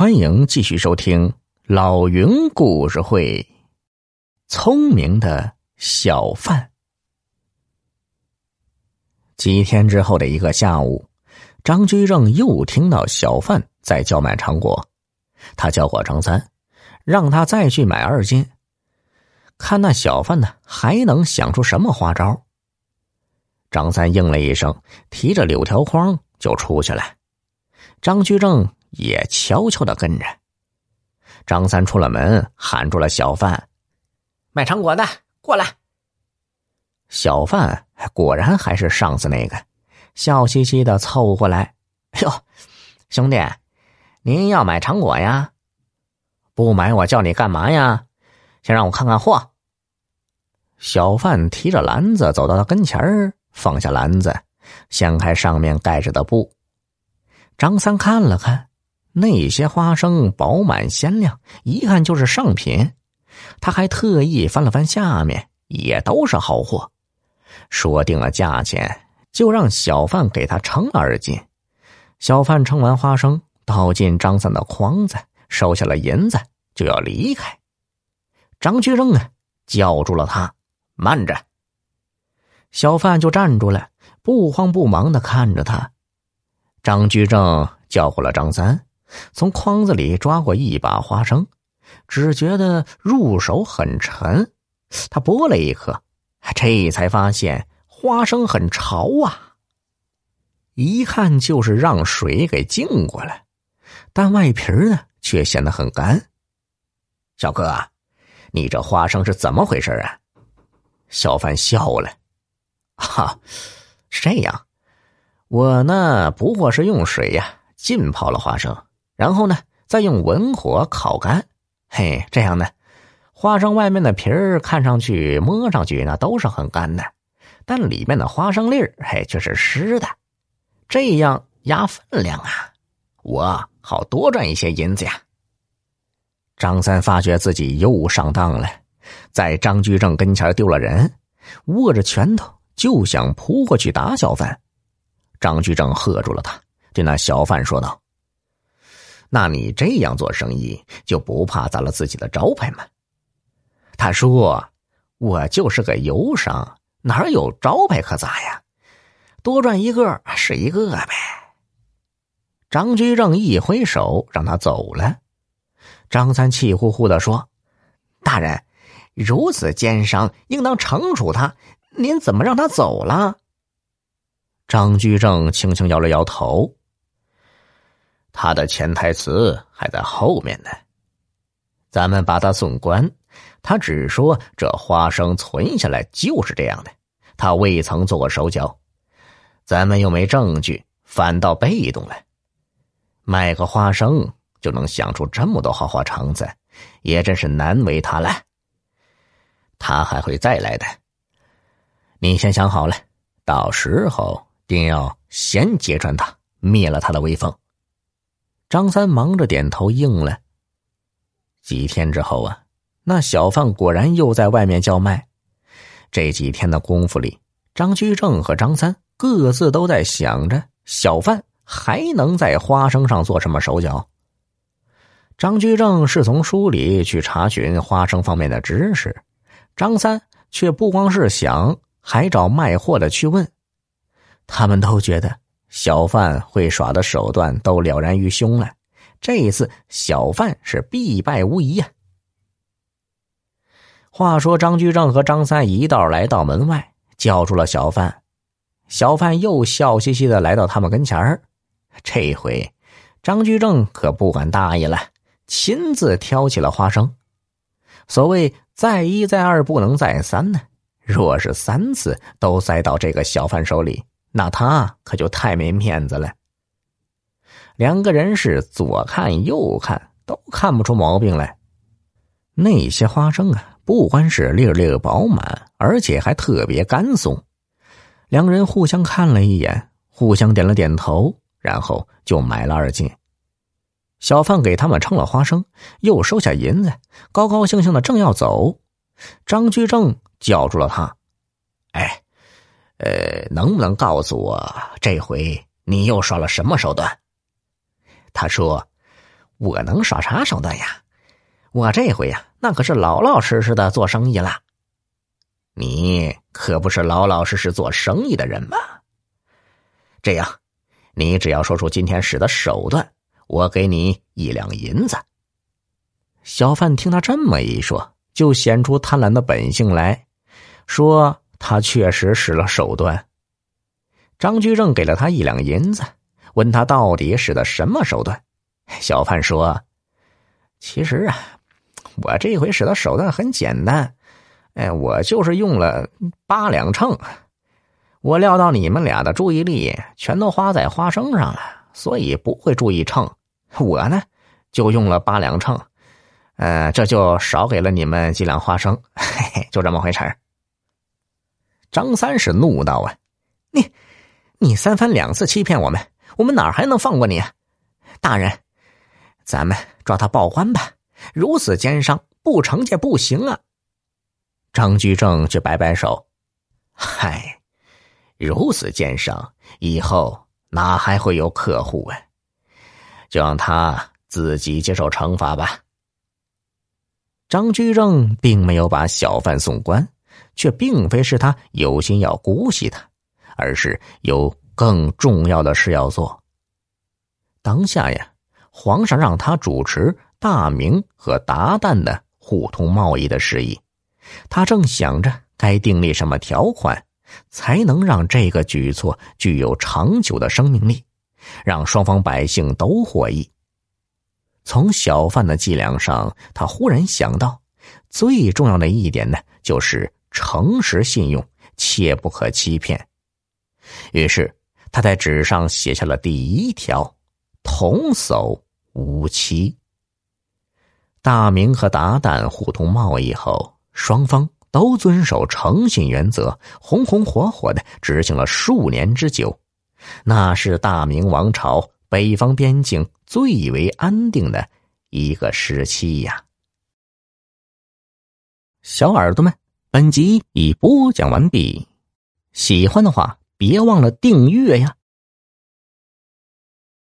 欢迎继续收听老云故事会。聪明的小贩。几天之后的一个下午，张居正又听到小贩在叫卖糖果，他叫过张三，让他再去买二斤，看那小贩呢还能想出什么花招。张三应了一声，提着柳条筐就出去了。张居正。也悄悄的跟着。张三出了门，喊住了小贩：“卖糖果的，过来。”小贩果然还是上次那个，笑嘻嘻的凑过来：“哟，兄弟，您要买糖果呀？不买我叫你干嘛呀？先让我看看货。”小贩提着篮子走到他跟前儿，放下篮子，掀开上面盖着的布。张三看了看。那些花生饱满鲜亮，一看就是上品。他还特意翻了翻下面，也都是好货。说定了价钱，就让小贩给他称了二斤。小贩称完花生，倒进张三的筐子，收下了银子，就要离开。张居正啊，叫住了他：“慢着！”小贩就站住了，不慌不忙的看着他。张居正叫过了张三。从筐子里抓过一把花生，只觉得入手很沉。他剥了一颗，这才发现花生很潮啊！一看就是让水给浸过了，但外皮呢却显得很干。小哥，你这花生是怎么回事啊？小贩笑了：“哈，是这样，我呢不过是用水呀浸泡了花生。”然后呢，再用文火烤干，嘿，这样呢，花生外面的皮儿看上去、摸上去那都是很干的，但里面的花生粒儿嘿却是湿的，这样压分量啊，我好多赚一些银子呀。张三发觉自己又上当了，在张居正跟前丢了人，握着拳头就想扑过去打小贩，张居正喝住了他，对那小贩说道。那你这样做生意就不怕砸了自己的招牌吗？他说：“我就是个游商，哪有招牌可砸呀？多赚一个是一个呗。”张居正一挥手让他走了。张三气呼呼的说：“大人，如此奸商，应当惩处他。您怎么让他走了？”张居正轻轻摇了摇头。他的潜台词还在后面呢，咱们把他送官，他只说这花生存下来就是这样的，他未曾做过手脚，咱们又没证据，反倒被动了。卖个花生就能想出这么多花花肠子，也真是难为他了。他还会再来的，你先想好了，到时候定要先揭穿他，灭了他的威风。张三忙着点头应了。几天之后啊，那小贩果然又在外面叫卖。这几天的功夫里，张居正和张三各自都在想着小贩还能在花生上做什么手脚。张居正是从书里去查询花生方面的知识，张三却不光是想，还找卖货的去问。他们都觉得。小贩会耍的手段都了然于胸了，这一次小贩是必败无疑呀。话说张居正和张三一道来到门外，叫住了小贩。小贩又笑嘻嘻的来到他们跟前儿。这回张居正可不敢大意了，亲自挑起了花生。所谓再一再二不能再三呢，若是三次都塞到这个小贩手里。那他可就太没面子了。两个人是左看右看都看不出毛病来。那些花生啊，不光是粒粒饱满，而且还特别干松。两人互相看了一眼，互相点了点头，然后就买了二斤。小贩给他们称了花生，又收下银子，高高兴兴的正要走，张居正叫住了他：“哎。”呃，能不能告诉我，这回你又耍了什么手段？他说：“我能耍啥手段呀？我这回呀，那可是老老实实的做生意了。你可不是老老实实做生意的人吗？这样，你只要说出今天使的手段，我给你一两银子。小贩听他这么一说，就显出贪婪的本性来，说他确实使了手段。张居正给了他一两银子，问他到底使的什么手段。小贩说：“其实啊，我这回使的手段很简单，哎，我就是用了八两秤。我料到你们俩的注意力全都花在花生上了，所以不会注意秤。我呢，就用了八两秤，呃，这就少给了你们几两花生，嘿嘿，就这么回事儿张三是怒道：“啊，你，你三番两次欺骗我们，我们哪还能放过你啊？大人。”咱们抓他报官吧！如此奸商，不惩戒不行啊！张居正却摆摆手：“嗨，如此奸商，以后哪还会有客户啊？就让他自己接受惩罚吧。”张居正并没有把小贩送官，却并非是他有心要姑息他，而是有更重要的事要做。当下呀。皇上让他主持大明和鞑靼的互通贸易的事宜，他正想着该订立什么条款，才能让这个举措具有长久的生命力，让双方百姓都获益。从小贩的伎俩上，他忽然想到，最重要的一点呢，就是诚实信用，切不可欺骗。于是他在纸上写下了第一条。童叟无欺。大明和鞑靼互通贸易后，双方都遵守诚信原则，红红火火的执行了数年之久。那是大明王朝北方边境最为安定的一个时期呀。小耳朵们，本集已播讲完毕，喜欢的话别忘了订阅呀。